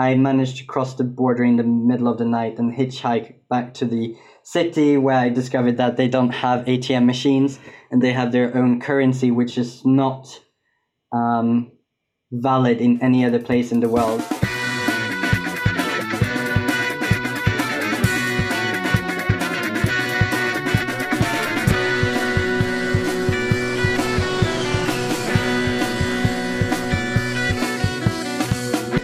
I managed to cross the border in the middle of the night and hitchhike back to the city where I discovered that they don't have ATM machines and they have their own currency, which is not um, valid in any other place in the world.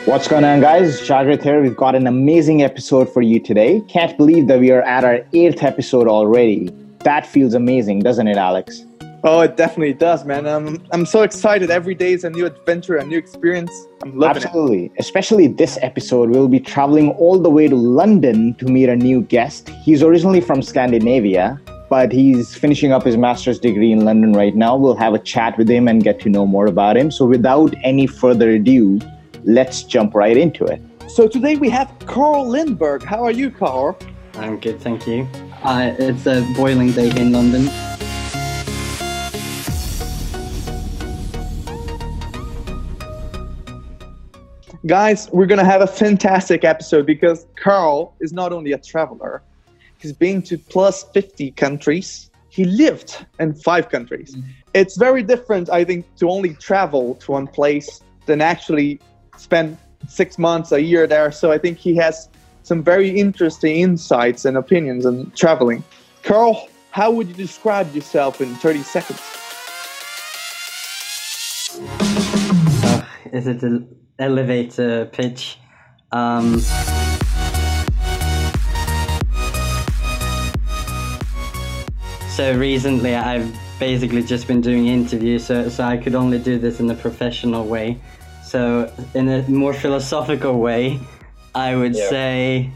What's going on, guys? Shagrit here. We've got an amazing episode for you today. Can't believe that we are at our eighth episode already. That feels amazing, doesn't it, Alex? Oh, it definitely does, man. I'm, I'm so excited. Every day is a new adventure, a new experience. I'm loving Absolutely. it. Especially this episode, we'll be traveling all the way to London to meet a new guest. He's originally from Scandinavia, but he's finishing up his master's degree in London right now. We'll have a chat with him and get to know more about him. So, without any further ado, let's jump right into it. So today we have Karl Lindberg. How are you, Karl? I'm good, thank you. Uh, it's a boiling day in London. Guys, we're going to have a fantastic episode because Karl is not only a traveler, he's been to plus 50 countries. He lived in five countries. Mm-hmm. It's very different, I think, to only travel to one place than actually spent six months, a year there. So I think he has some very interesting insights and opinions on traveling. Karl, how would you describe yourself in 30 seconds? Uh, is it an elevator pitch? Um, so recently I've basically just been doing interviews, so, so I could only do this in a professional way. So, in a more philosophical way, I would yeah. say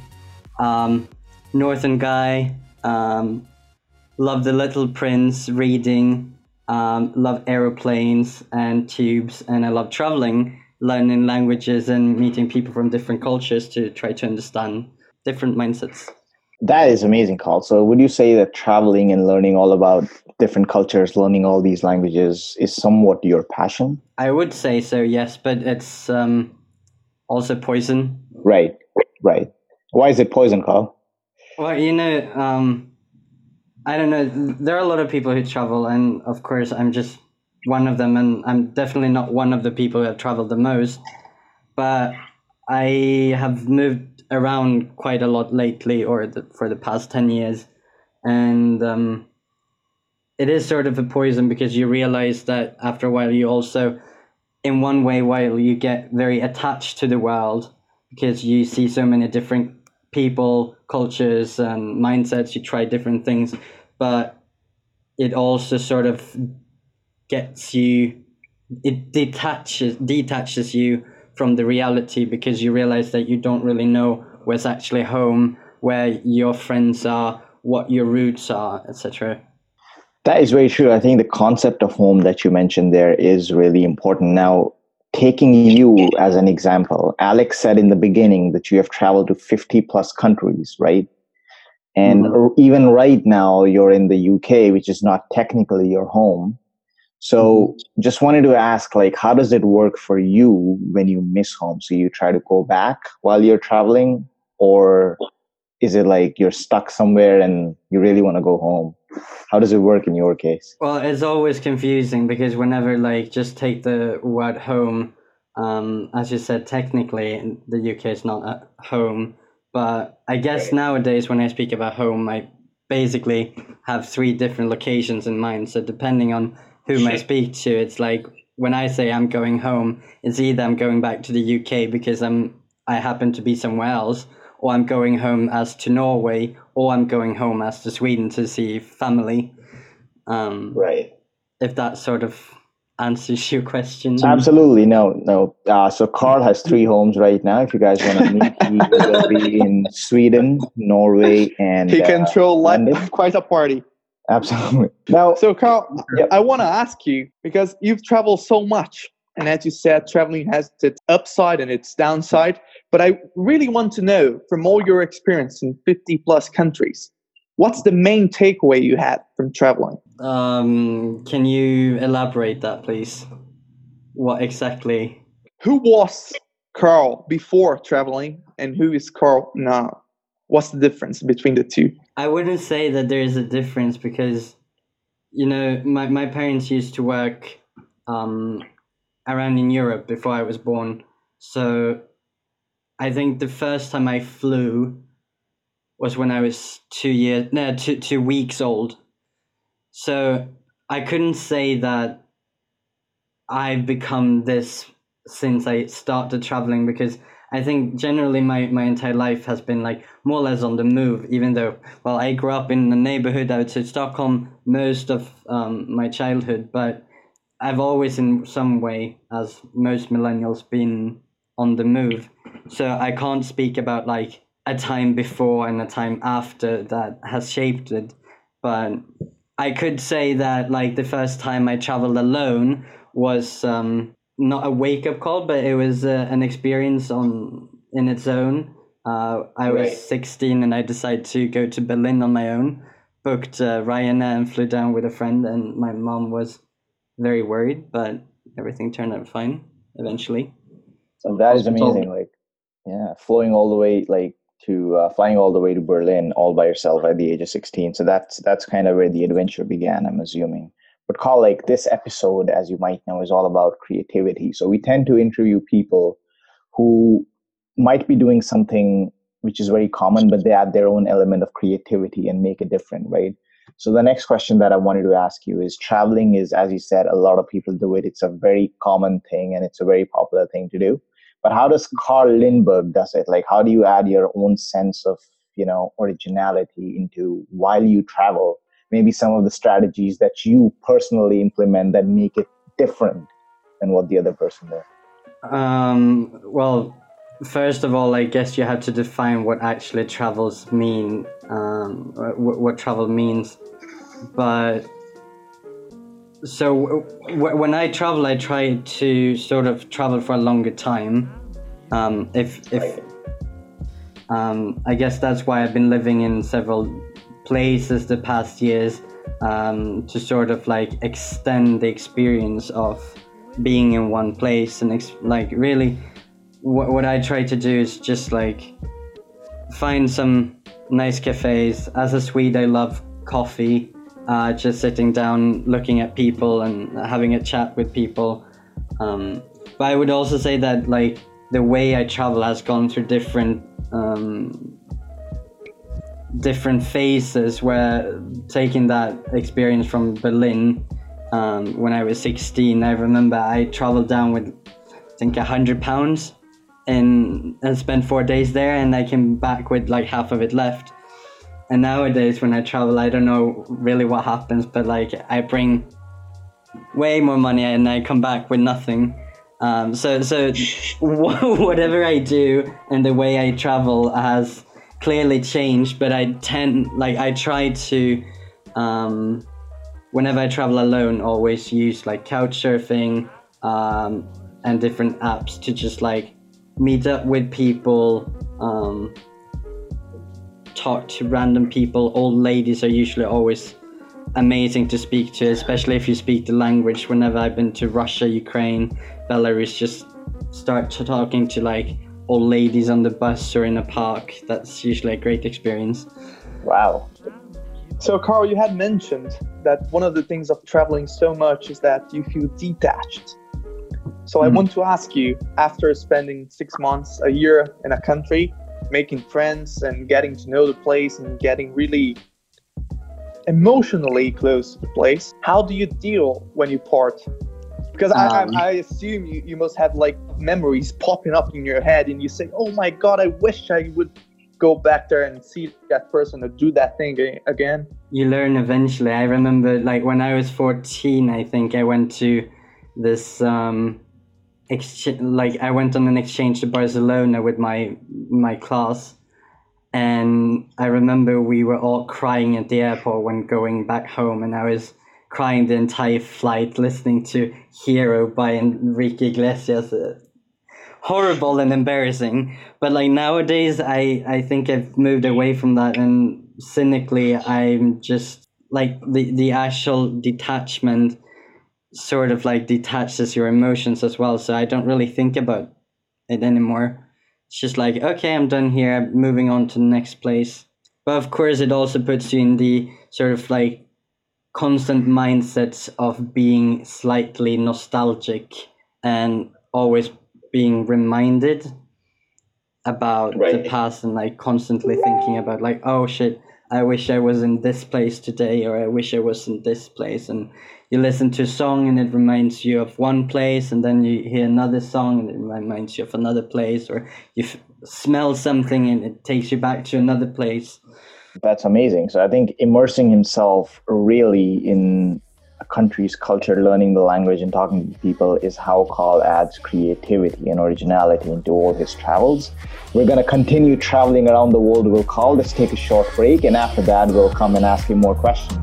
um, Northern guy, um, love The Little Prince, reading, um, love aeroplanes and tubes, and I love traveling, learning languages, and meeting people from different cultures to try to understand different mindsets. That is amazing, Karl. So, would you say that traveling and learning all about different cultures, learning all these languages is somewhat your passion? I would say so, yes, but it's um, also poison. Right, right. Why is it poison, Karl? Well, you know, um, I don't know. There are a lot of people who travel, and of course, I'm just one of them, and I'm definitely not one of the people who have traveled the most. But I have moved around quite a lot lately, or the, for the past 10 years. And um, it is sort of a poison because you realize that after a while you also in one way while you get very attached to the world because you see so many different people cultures and mindsets you try different things but it also sort of gets you it detaches detaches you from the reality because you realize that you don't really know where's actually home where your friends are what your roots are etc that is very true. I think the concept of home that you mentioned there is really important. Now, taking you as an example, Alex said in the beginning that you have traveled to 50 plus countries, right? And mm-hmm. even right now, you're in the UK, which is not technically your home. So mm-hmm. just wanted to ask, like, how does it work for you when you miss home? So you try to go back while you're traveling, or is it like you're stuck somewhere and you really want to go home? How does it work in your case? Well, it's always confusing because whenever like just take the word home, um, as you said, technically the UK is not at home, but I guess right. nowadays when I speak about home, I basically have three different locations in mind. So depending on whom I speak to, it's like when I say I'm going home, it's either I'm going back to the UK because I'm I happen to be somewhere else, or I'm going home as to Norway, or I'm going home as to Sweden to see family. Um, right. If that sort of answers your question. Absolutely, no, no. Uh, so Karl has three homes right now. If you guys want to meet, he will be in Sweden, Norway, and he can uh, throw London. quite a party. Absolutely. Now, so Karl, yep. I want to ask you because you've traveled so much, and as you said, traveling has its upside and its downside. But I really want to know from all your experience in 50 plus countries, what's the main takeaway you had from traveling? Um, can you elaborate that, please? What exactly? Who was Karl before traveling and who is Karl now? What's the difference between the two? I wouldn't say that there is a difference because, you know, my, my parents used to work um, around in Europe before I was born. So I think the first time I flew was when I was two years, no, two, two weeks old. So I couldn't say that I've become this since I started traveling because I think generally my, my entire life has been like more or less on the move, even though, well, I grew up in the neighborhood outside Stockholm most of um, my childhood, but I've always, in some way, as most millennials, been on the move. So I can't speak about like a time before and a time after that has shaped it. But I could say that like the first time I traveled alone was um, not a wake up call, but it was uh, an experience on in its own. Uh, I was Right. 16 and I decided to go to Berlin on my own. Booked uh, Ryanair and flew down with a friend, and my mom was very worried, but everything turned out fine eventually. So that is amazing. Like, yeah, flowing all the way, like to uh, flying all the way to Berlin all by yourself at the age of sixteen. So that's that's kind of where the adventure began. I'm assuming. But like this episode, as you might know, is all about creativity. So we tend to interview people who might be doing something which is very common, but they add their own element of creativity and make it different, right? So the next question that I wanted to ask you is traveling is, as you said, a lot of people do it. It's a very common thing and it's a very popular thing to do. But how does Karl Lindberg does it? Like how do you add your own sense of, you know, originality into while you travel? Maybe some of the strategies that you personally implement that make it different than what the other person does. Um, well, first of all, I guess you have to define what actually travels mean, um, what, what travel means. But so w- when I travel, I try to sort of travel for a longer time. Um, if if um, I guess that's why I've been living in several places the past years um, to sort of like extend the experience of being in one place and ex- like really what, what I try to do is just like find some nice cafes. As a Swede, I love coffee. Uh, just sitting down, looking at people, and having a chat with people. Um, but I would also say that like the way I travel has gone through different um, different phases. Where taking that experience from Berlin um, when I was 16, I remember I traveled down with I think a hundred pounds and and spent four days there, and I came back with like half of it left. And nowadays, when I travel, I don't know really what happens, but like I bring way more money and I come back with nothing. Um, so so whatever I do and the way I travel has clearly changed, but I tend like I try to um, whenever I travel alone, always use like couch surfing um, and different apps to just like meet up with people, um, talk to random people. Old ladies are usually always amazing to speak to, especially if you speak the language. Whenever I've been to Russia, Ukraine, Belarus, just start talking to like old ladies on the bus or in a park. That's usually a great experience. Wow. So, Karl, you had mentioned that one of the things of traveling so much is that you feel detached. So, I Mhm. want to ask you after spending six months, a year in a country, making friends and getting to know the place and getting really emotionally close to the place, how do you deal when you part? Because I, Um. I, I assume you, you must have like memories popping up in your head and you say, oh my God, I wish I would go back there and see that person or do that thing again. you learn eventually. I remember, like when I was fourteen, I think I went to this um, exchange. Like I went on an exchange to Barcelona with my my class, and I remember we were all crying at the airport when going back home, and I was crying the entire flight listening to "Hero" by Enrique Iglesias. Uh, horrible and embarrassing but like nowadays i i think i've moved away from that and cynically i'm just like the the actual detachment sort of like detaches your emotions as well so i don't really think about it anymore. It's just like, okay, I'm done here, I'm moving on to the next place. But of course, it also puts you in the sort of like constant mindset of being slightly nostalgic and always being reminded about Right. the past and like constantly thinking about like oh shit i wish i was in this place today or i wish i was in this place and you listen to a song and it reminds you of one place and then you hear another song and it reminds you of another place or you f- smell something and it takes you back to another place That's amazing. So I think immersing himself really in a country's culture, learning the language, and talking to people is how Karl adds creativity and originality into all his travels. We're going to continue traveling around the world with Karl. Let's take a short break, and after that, we'll come and ask him more questions.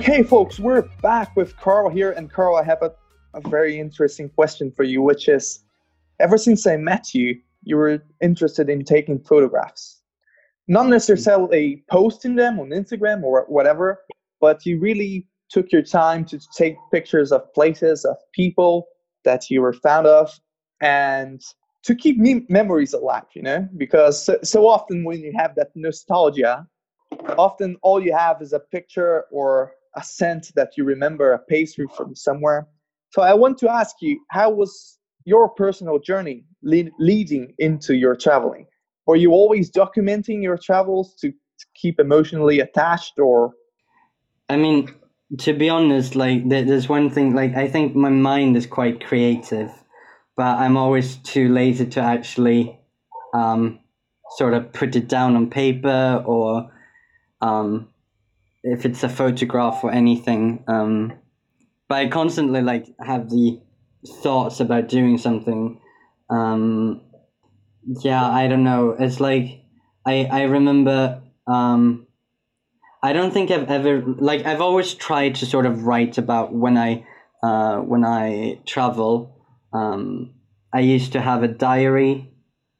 Okay, folks, we're back with Karl here. And Karl, I have a, a very interesting question for you, which is ever since I met you, you were interested in taking photographs. Not mm-hmm. necessarily posting them on Instagram or whatever, but you really took your time to take pictures of places, of people that you were fond of, and to keep me- memories alive, you know? Because so, so often when you have that nostalgia, often all you have is a picture or a scent that you remember, a pastry from somewhere. So I want to ask you, how was your personal journey lead, leading into your traveling? Were you always documenting your travels to, to keep emotionally attached, or I mean, to be honest, like there's one thing. Like I think my mind is quite creative, but I'm always too lazy to actually um, sort of put it down on paper or um, if it's a photograph or anything. Um, but I constantly like have the thoughts about doing something. Um, yeah, I don't know. It's like I I remember. Um, I don't think I've ever like I've always tried to sort of write about when I uh, when I travel. Um, I used to have a diary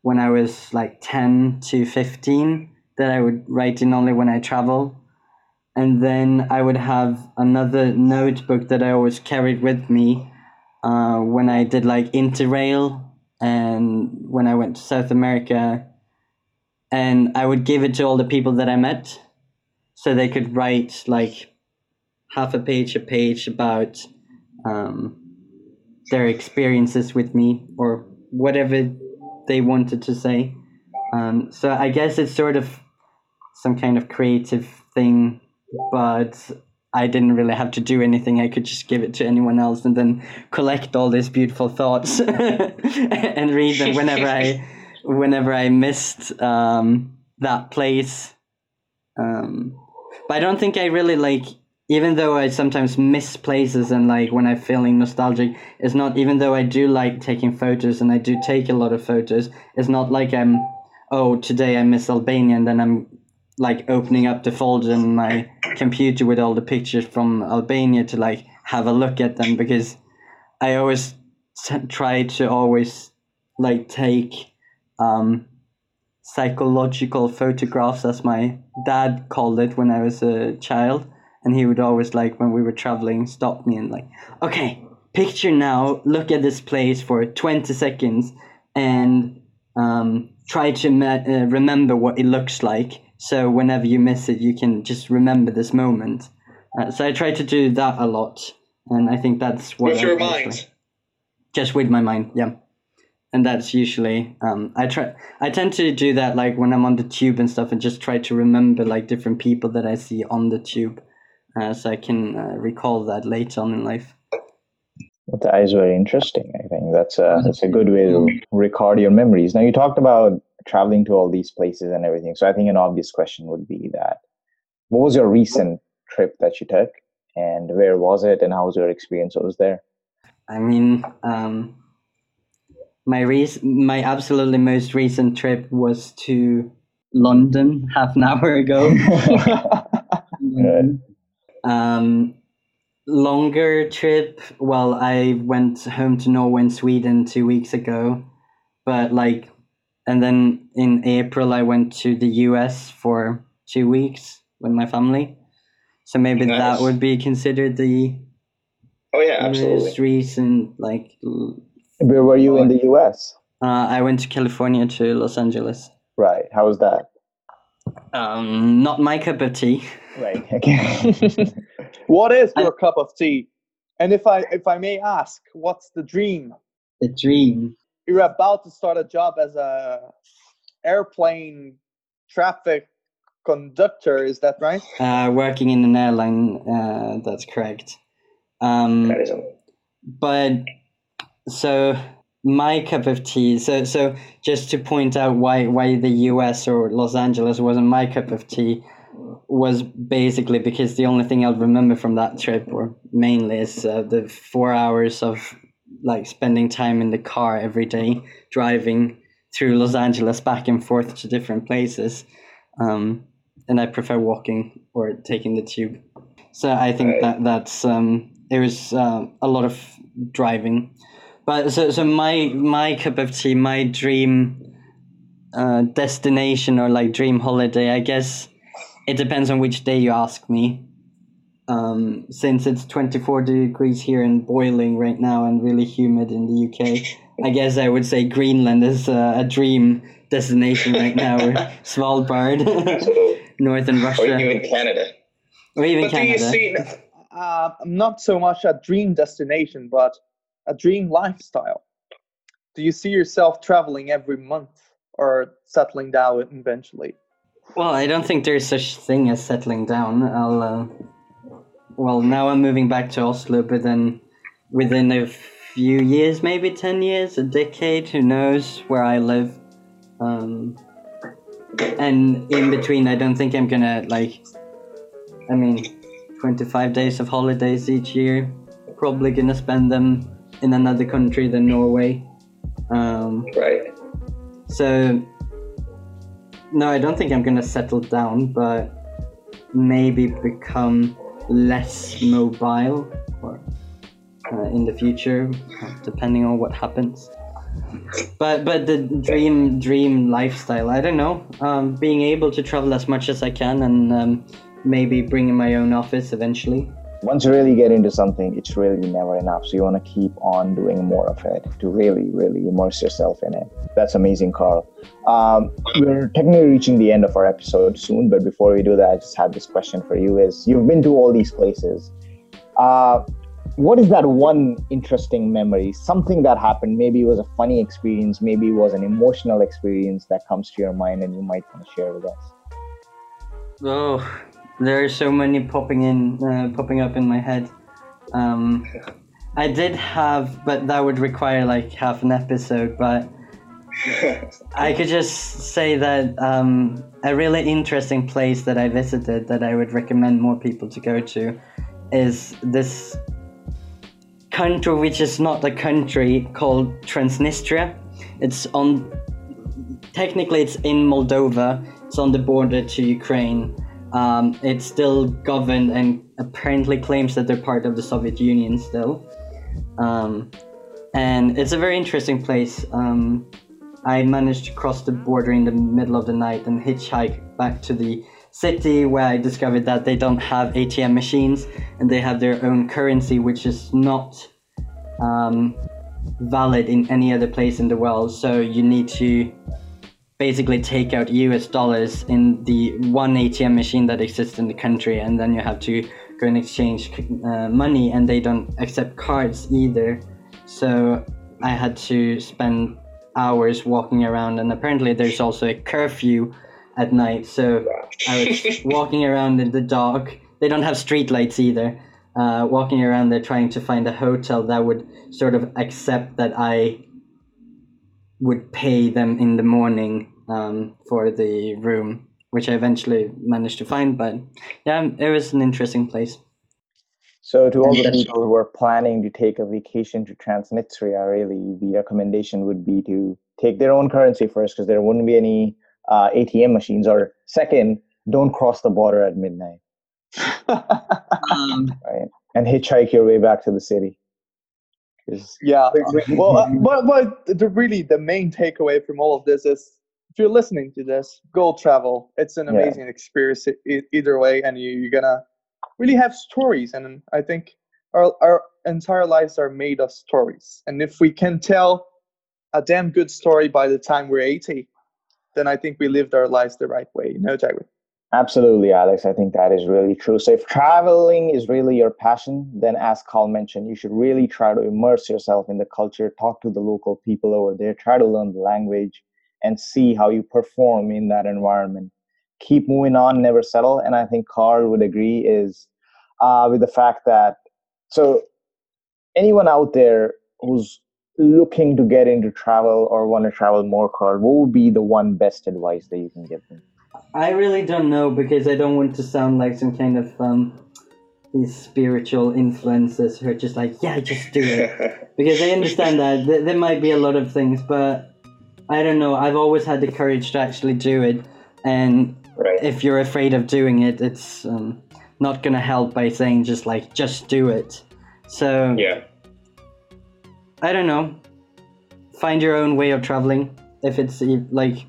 when I was like ten to fifteen that I would write in only when I travel, and then I would have another notebook that I always carried with me uh, when I did like interrail and when I went to South America, and I would give it to all the people that I met so they could write like half a page a page about um, their experiences with me or whatever they wanted to say. Um, so i guess it's sort of some kind of creative thing but i didn't really have to do anything i could just give it to anyone else and then collect all these beautiful thoughts and read them whenever i whenever i missed um, that place um, but I don't think I really like. Even though I sometimes miss places and like when I'm feeling nostalgic, it's not. Even though I do like taking photos and I do take a lot of photos, it's not like I'm. Oh, today I miss Albania, and then I'm like opening up the folder in my computer with all the pictures from Albania to like have a look at them because I always t- try to always like take um, psychological photographs, as my dad called it when I was a child. And he would always, like, when we were traveling, stop me and, like, okay, picture now, look at this place for 20 seconds and um, try to me- uh, remember what it looks like. So whenever you miss it, you can just remember this moment. Uh, so I try to do that a lot. And I think that's what. I usually- Just with my mind, yeah and that's usually um, I try I tend to do that like when I'm on the tube and stuff and just try to remember like different people that I see on the tube uh, so I can uh, recall that later on in life. That is very interesting. I think that's a that's a good way to record your memories. Now you talked about traveling to all these places and everything. So I think an obvious question would be that what was your recent trip that you took and where was it and how was your experience was there? I mean, um, my rec- my absolutely most recent trip was to London half an hour ago. um, longer trip. Well, I went home to Norway and Sweden two weeks ago, but like, and then in April I went to the US for two weeks with my family. So maybe Nice. that would be considered the Oh yeah, absolutely. most recent. Like, Where were you in the US? uh, I went to California to Los Angeles. Right. How was that? Um, not my cup of tea. Right. Okay. What is your cup of tea? And if I if I may ask, what's the dream? The dream. You're about to start a job as a airplane traffic conductor. Is that right? Uh, working in an airline. Uh, that's correct. Um, That is but so my cup of tea so so just to point out why why the US or Los Angeles wasn't my cup of tea was basically because the only thing I'll remember from that trip or mainly is uh, the 4 hours of like spending time in the car every day driving through Los Angeles back and forth to different places um and I prefer walking or taking the tube so I think Right. that that's um, it was uh, a lot of driving, but so so my my cup of tea, my dream uh, destination or like dream holiday, I guess it depends on which day you ask me. Um, since it's twenty four degrees here and boiling right now and really humid in the UK, I guess I would say Greenland is uh, a dream destination right now, or Svalbard, absolutely. northern Or Russia, even Canada. or even But do you Canada. see? Uh, not so much a dream destination, but a dream lifestyle. Do you see yourself traveling every month or settling down eventually? Well, I don't think there's such thing as settling down. I'll. Uh, well, now I'm moving back to Oslo, but then within a few years, maybe ten years, a decade, who knows where I live. Um, and in between, I don't think I'm gonna like. I mean, 25 days of holidays each year. Probably gonna spend them in another country than Norway. Um, Right. so, no, I don't think I'm gonna settle down, but maybe become less mobile or uh, in the future, depending on what happens. But but the dream dream lifestyle, I don't know. Um, being able to travel as much as I can and um, maybe bringing my own office eventually. Once you really get into something, it's really never enough. So you want to keep on doing more of it to really, really immerse yourself in it. That's amazing, Karl. Um, we're technically reaching the end of our episode soon, but before we do that, I just have this question for you: Is you've been to all these places? Uh, what is that one interesting memory? Something that happened? Maybe it was a funny experience. Maybe it was an emotional experience that comes to your mind, and you might want to share with us. Oh, there are so many popping in, uh, popping up in my head. Um, I did have, but that would require like half an episode. But I could just say that um, a really interesting place that I visited that I would recommend more people to go to is this country, which is not a country, called Transnistria. It's on technically it's in Moldova. It's on the border to Ukraine. Um, it's still governed and apparently claims that they're part of the Soviet Union still. Um, and it's a very interesting place. Um, I managed to cross the border in the middle of the night and hitchhike back to the city where I discovered that they don't have ATM machines and they have their own currency, which is not um, valid in any other place in the world. So you need to basically take out US dollars in the one ATM machine that exists in the country, and then you have to go and exchange uh, money, and they don't accept cards either. So I had to spend hours walking around, and apparently there's also a curfew at night. So I was walking around in the dark. They don't have street lights either. uh, walking around there trying to find a hotel that would sort of accept that I would pay them in the morning um, for the room, which I eventually managed to find. But yeah, it was an interesting place. So, to all the people who are planning to take a vacation to Transnistria, really, the recommendation would be to take their own currency first, because there wouldn't be any uh, ATM machines. Or second, don't cross the border at midnight, Um, right? And hitchhike your way back to the city. yeah. Well, uh, but but the really the main takeaway from all of this is if you're listening to this, go travel. It's an Yeah. amazing experience e- either way, and you, you're gonna really have stories. And I think our our entire lives are made of stories. And if we can tell a damn good story by the time we're 80, then I think we lived our lives the right way. You know? Absolutely, Alex. I think that is really true. So, if traveling is really your passion, then as Karl mentioned, you should really try to immerse yourself in the culture, talk to the local people over there, try to learn the language, and see how you perform in that environment. Keep moving on, never settle. And I think Karl would agree is uh, with the fact that so anyone out there who's looking to get into travel or want to travel more, Karl, what would be the one best advice that you can give them? I really don't know because I don't want to sound like some kind of um, these spiritual influences who are just like, yeah, just do it. because I understand that there might be a lot of things, but I don't know. I've always had the courage to actually do it, and right. if you're afraid of doing it, it's um, not gonna help by saying just like just do it. So yeah. I don't know. Find your own way of traveling. If it's like,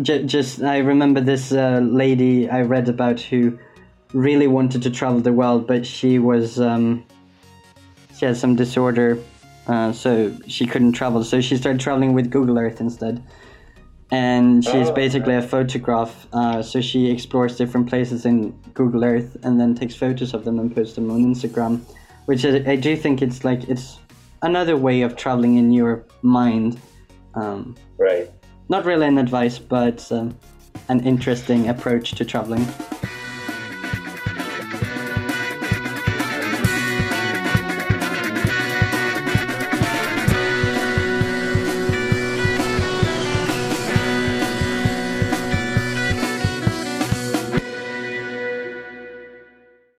j- just I remember this uh, lady I read about who really wanted to travel the world, but she was um, she has some disorder, uh, so she couldn't travel. So she started traveling with Google Earth instead. And she's Oh, basically a photograph. Uh, so she explores different places in Google Earth and then takes photos of them and posts them on Instagram. Which I, I do think it's like it's another way of traveling in your mind. Um, Right. not really an advice, but um, an interesting approach to traveling.